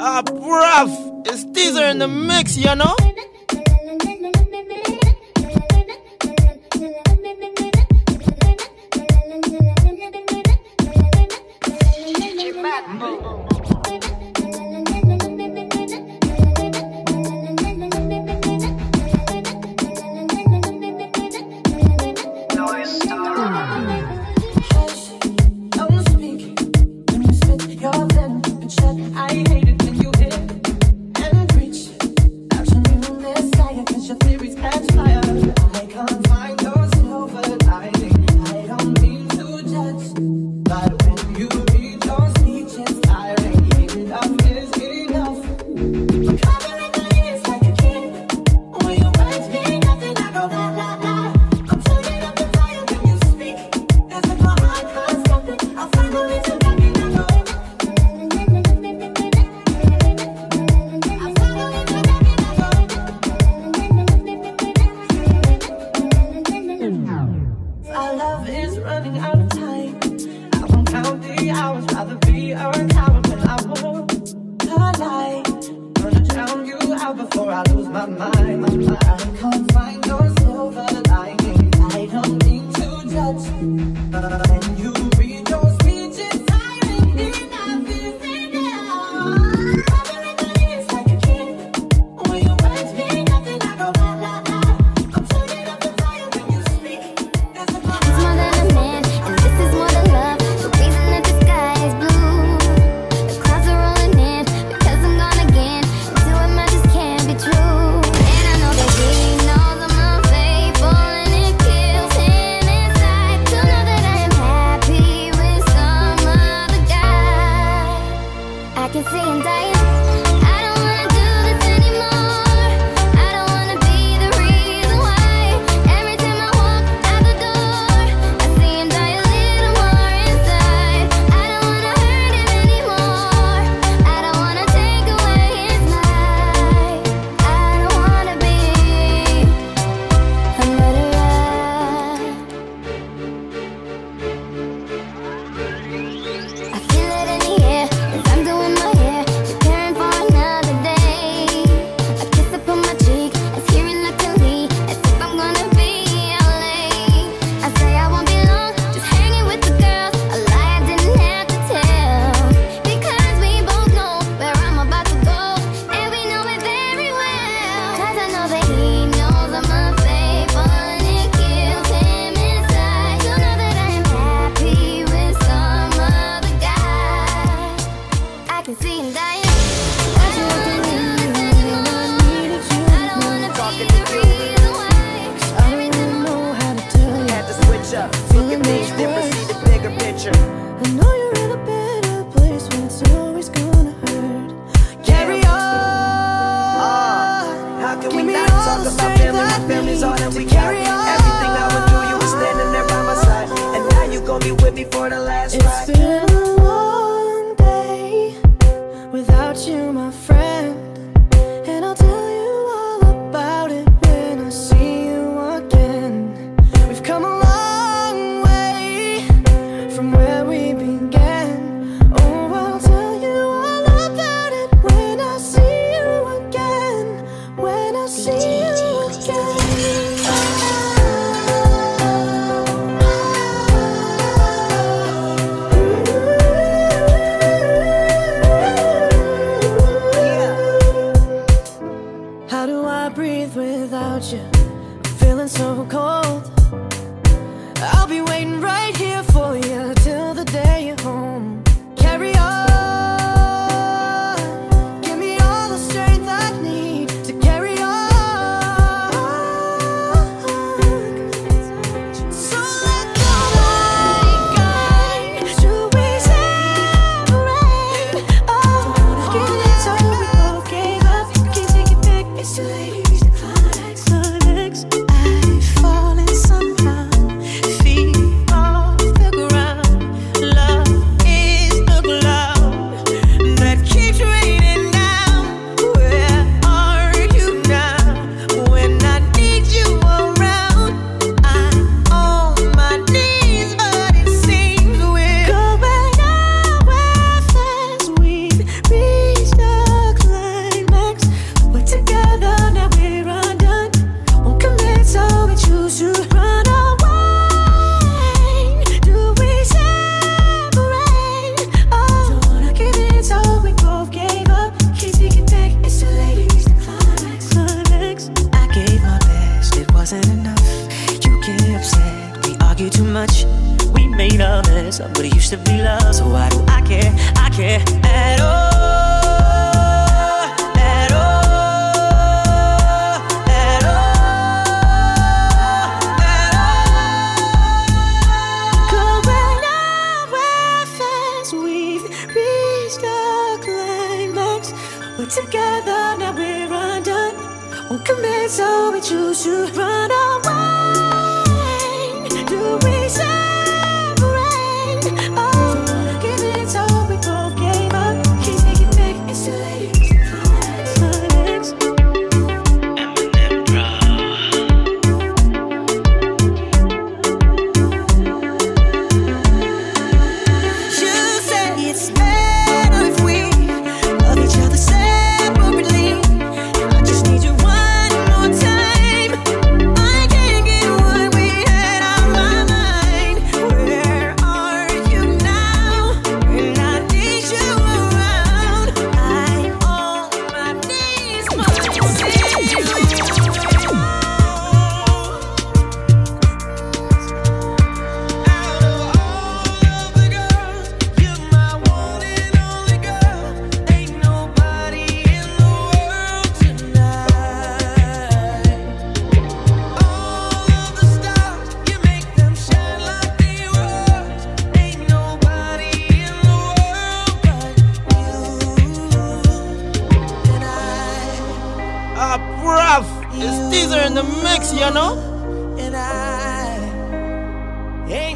Ah, bruv, it's Diza in the mix, you know? my friend. wasn't enough. You get upset, we argue too much. We made a mess of what used to be love. So why do I care? I care at all. together, now we're undone. Won't commit, so we choose to run.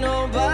nobody.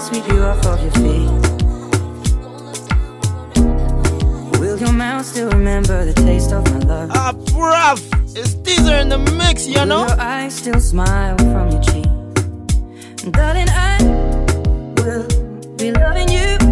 sweep you off of your feet? Will your mouth still remember the taste of my love? Ah, bruv, it's Diza in the mix, you Will know? Your eyes still smile from your cheek. Darling, I will be loving you.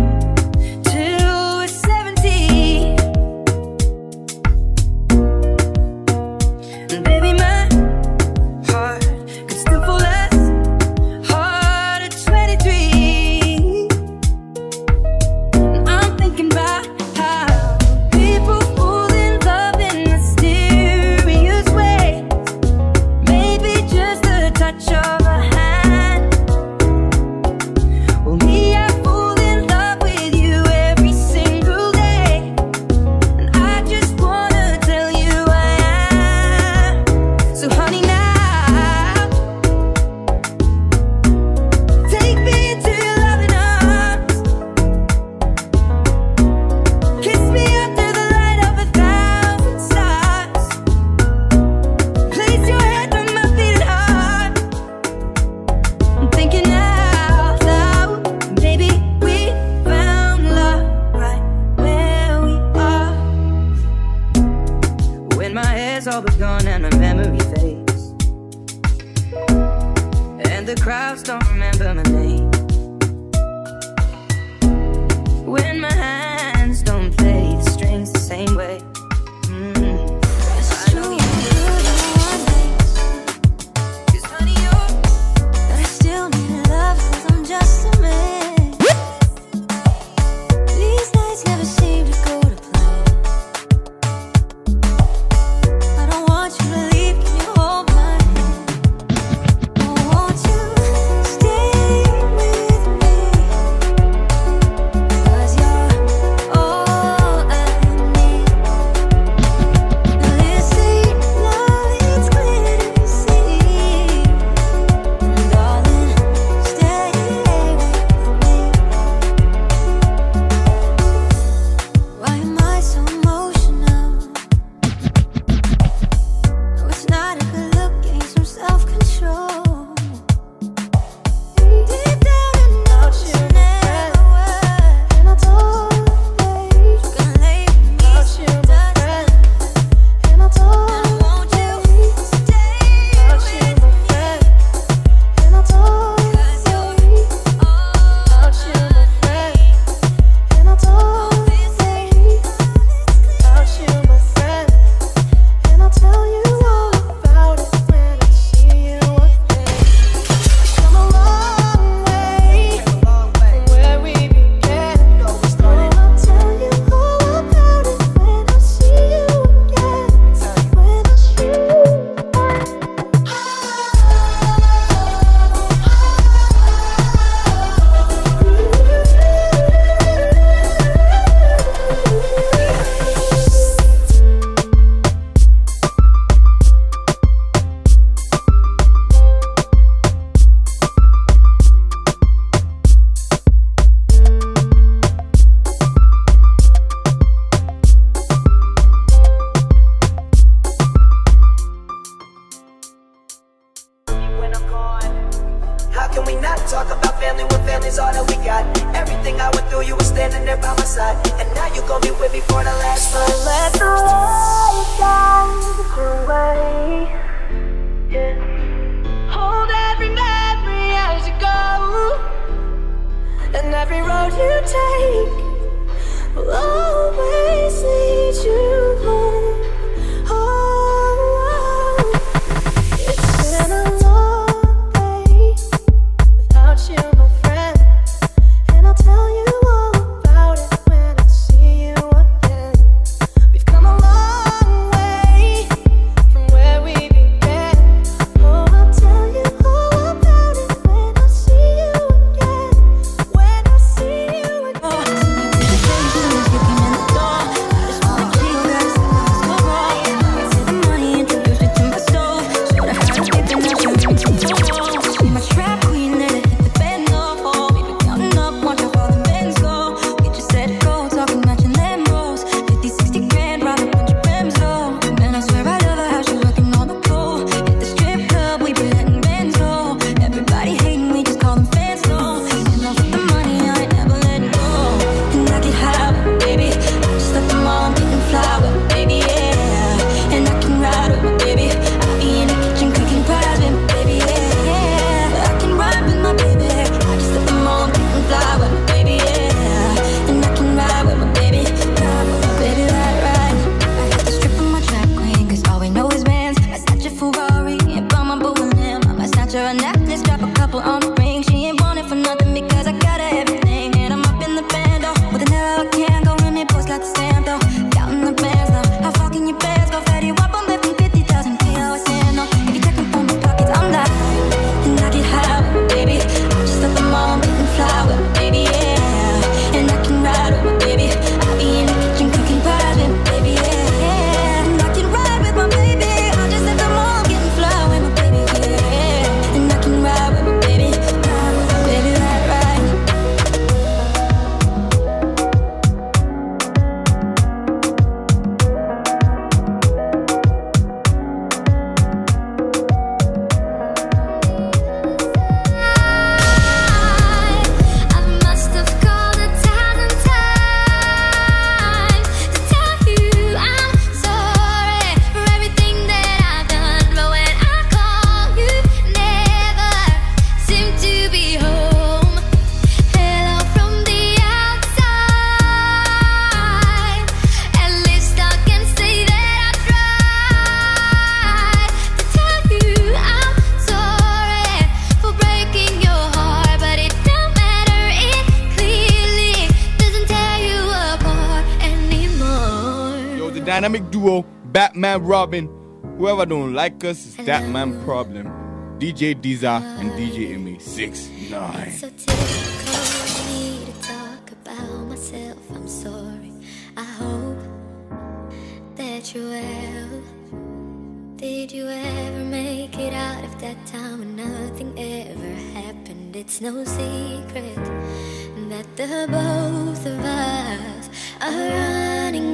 is all that we got. Everything I went through, you were standing there by my side. And now you gon' be with me for the last time. Let the light guide away. Yeah. Hold every memory as you go. And every road you take will always lead you home. picture, a necklace, drop a couple on hero, Batman Robin. Whoever don't like us is that man problem. DJ Diza and DJ Emmy 69. So typical to talk about myself. I'm sorry. I hope that you will. Did you ever make it out of that time when nothing ever happened? It's no secret that the both of us are running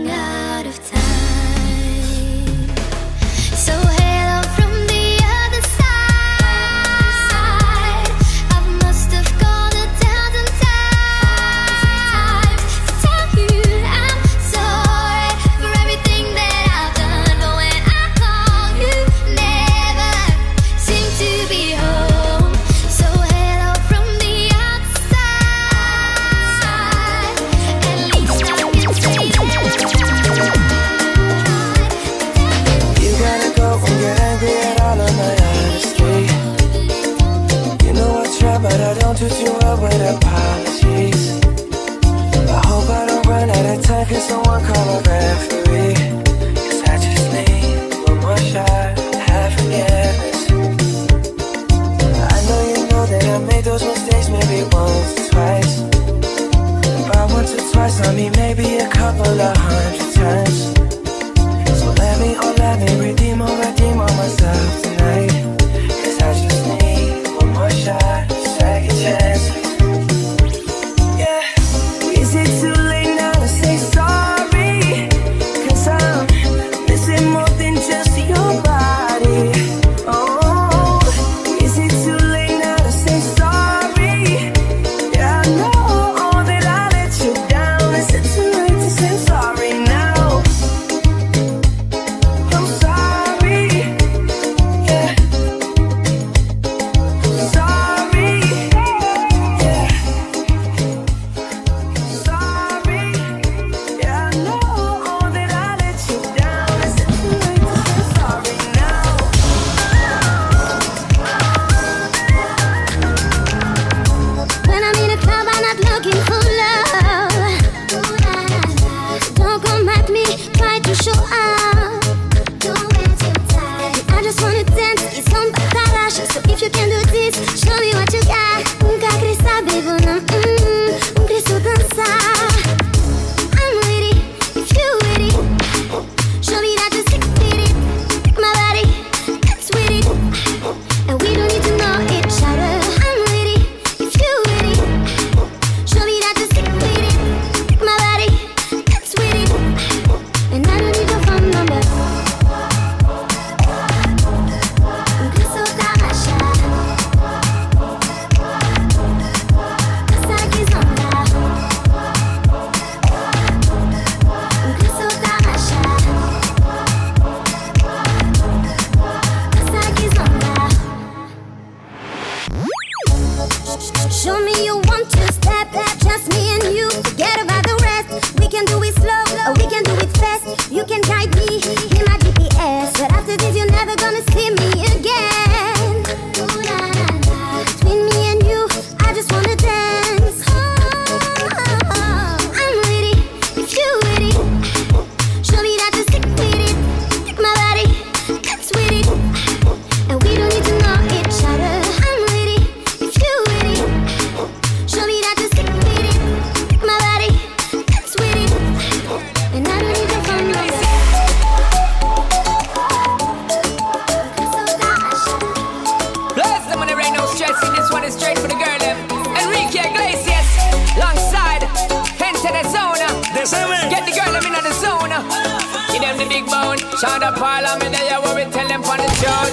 big bone. Shout out Parliament, there what we tell them on the show.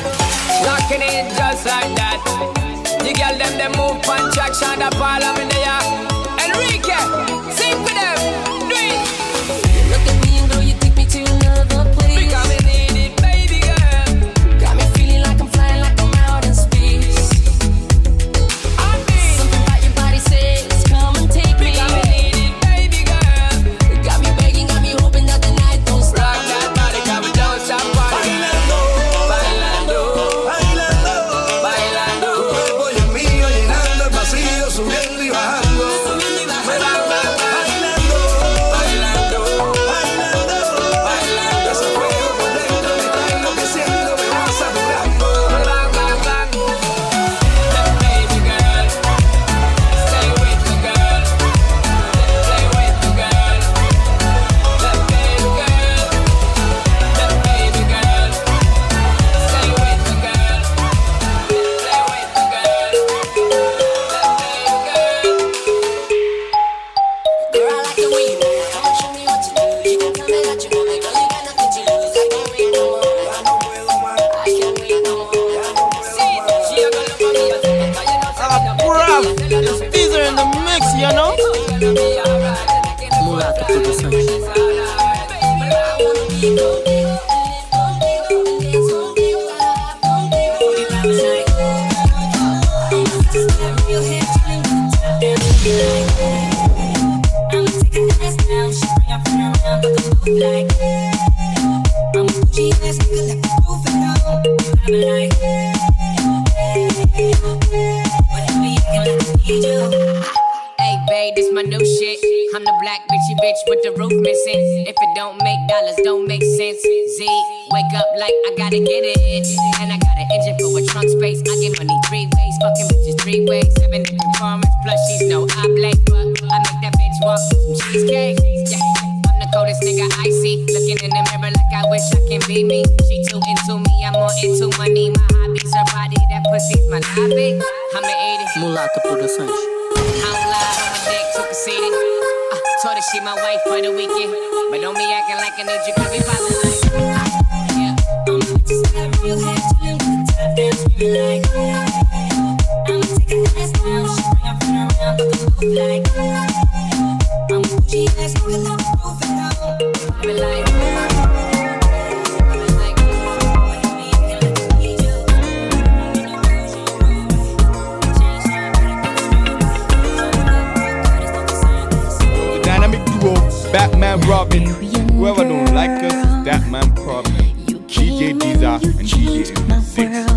Locking it just like that. You girl them, they move on track. Shout out Parliament, there. Enrique, sing with them. Wake up like I gotta get it. And I got an engine for a trunk space. I get fucking bitches. Seven in performance, plus she's no oblate. But I make that bitch walk some cheesecake. Yeah. I'm the coldest nigga I see. Looking in the mirror like I wish I can be me. She too into me, I'm more into money. My hobby's her body, that pussy's my hobby. I'm an 80. Mulata Produções. I don't lie, I'm a dick, too conceited. I uh, told her she my wife for the weekend. But don't be acting like I need you, cause we probably like. Yeah. Be like, The dynamic duo, Batman Whoever don't like us is that man problem. DJ Diza and DJ M6.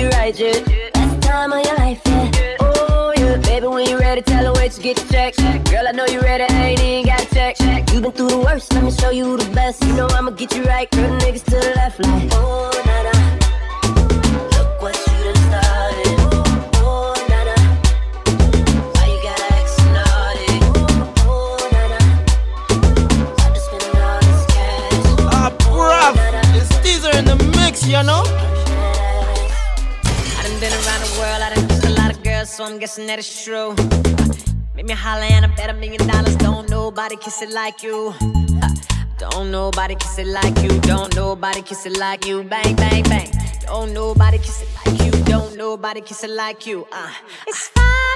You right, yeah. The time of your life, yeah. Oh, yeah. Baby, when you ready, tell her wait to get the check. Girl, I know you ready, ain't even got to check. You been through the worst, let me show you the best. You know I'ma get you right, girl, niggas to the left, like. So I'm guessing that it's true. Make me holler and I bet a million dollars. Don't nobody kiss it like you. Don't nobody kiss it like you. Don't nobody kiss it like you. Bang, bang, bang. Don't nobody kiss it like you. Don't nobody kiss it like you. Uh. It's five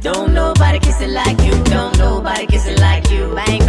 Don't nobody kiss it like you. Don't nobody kiss it like you. Bang.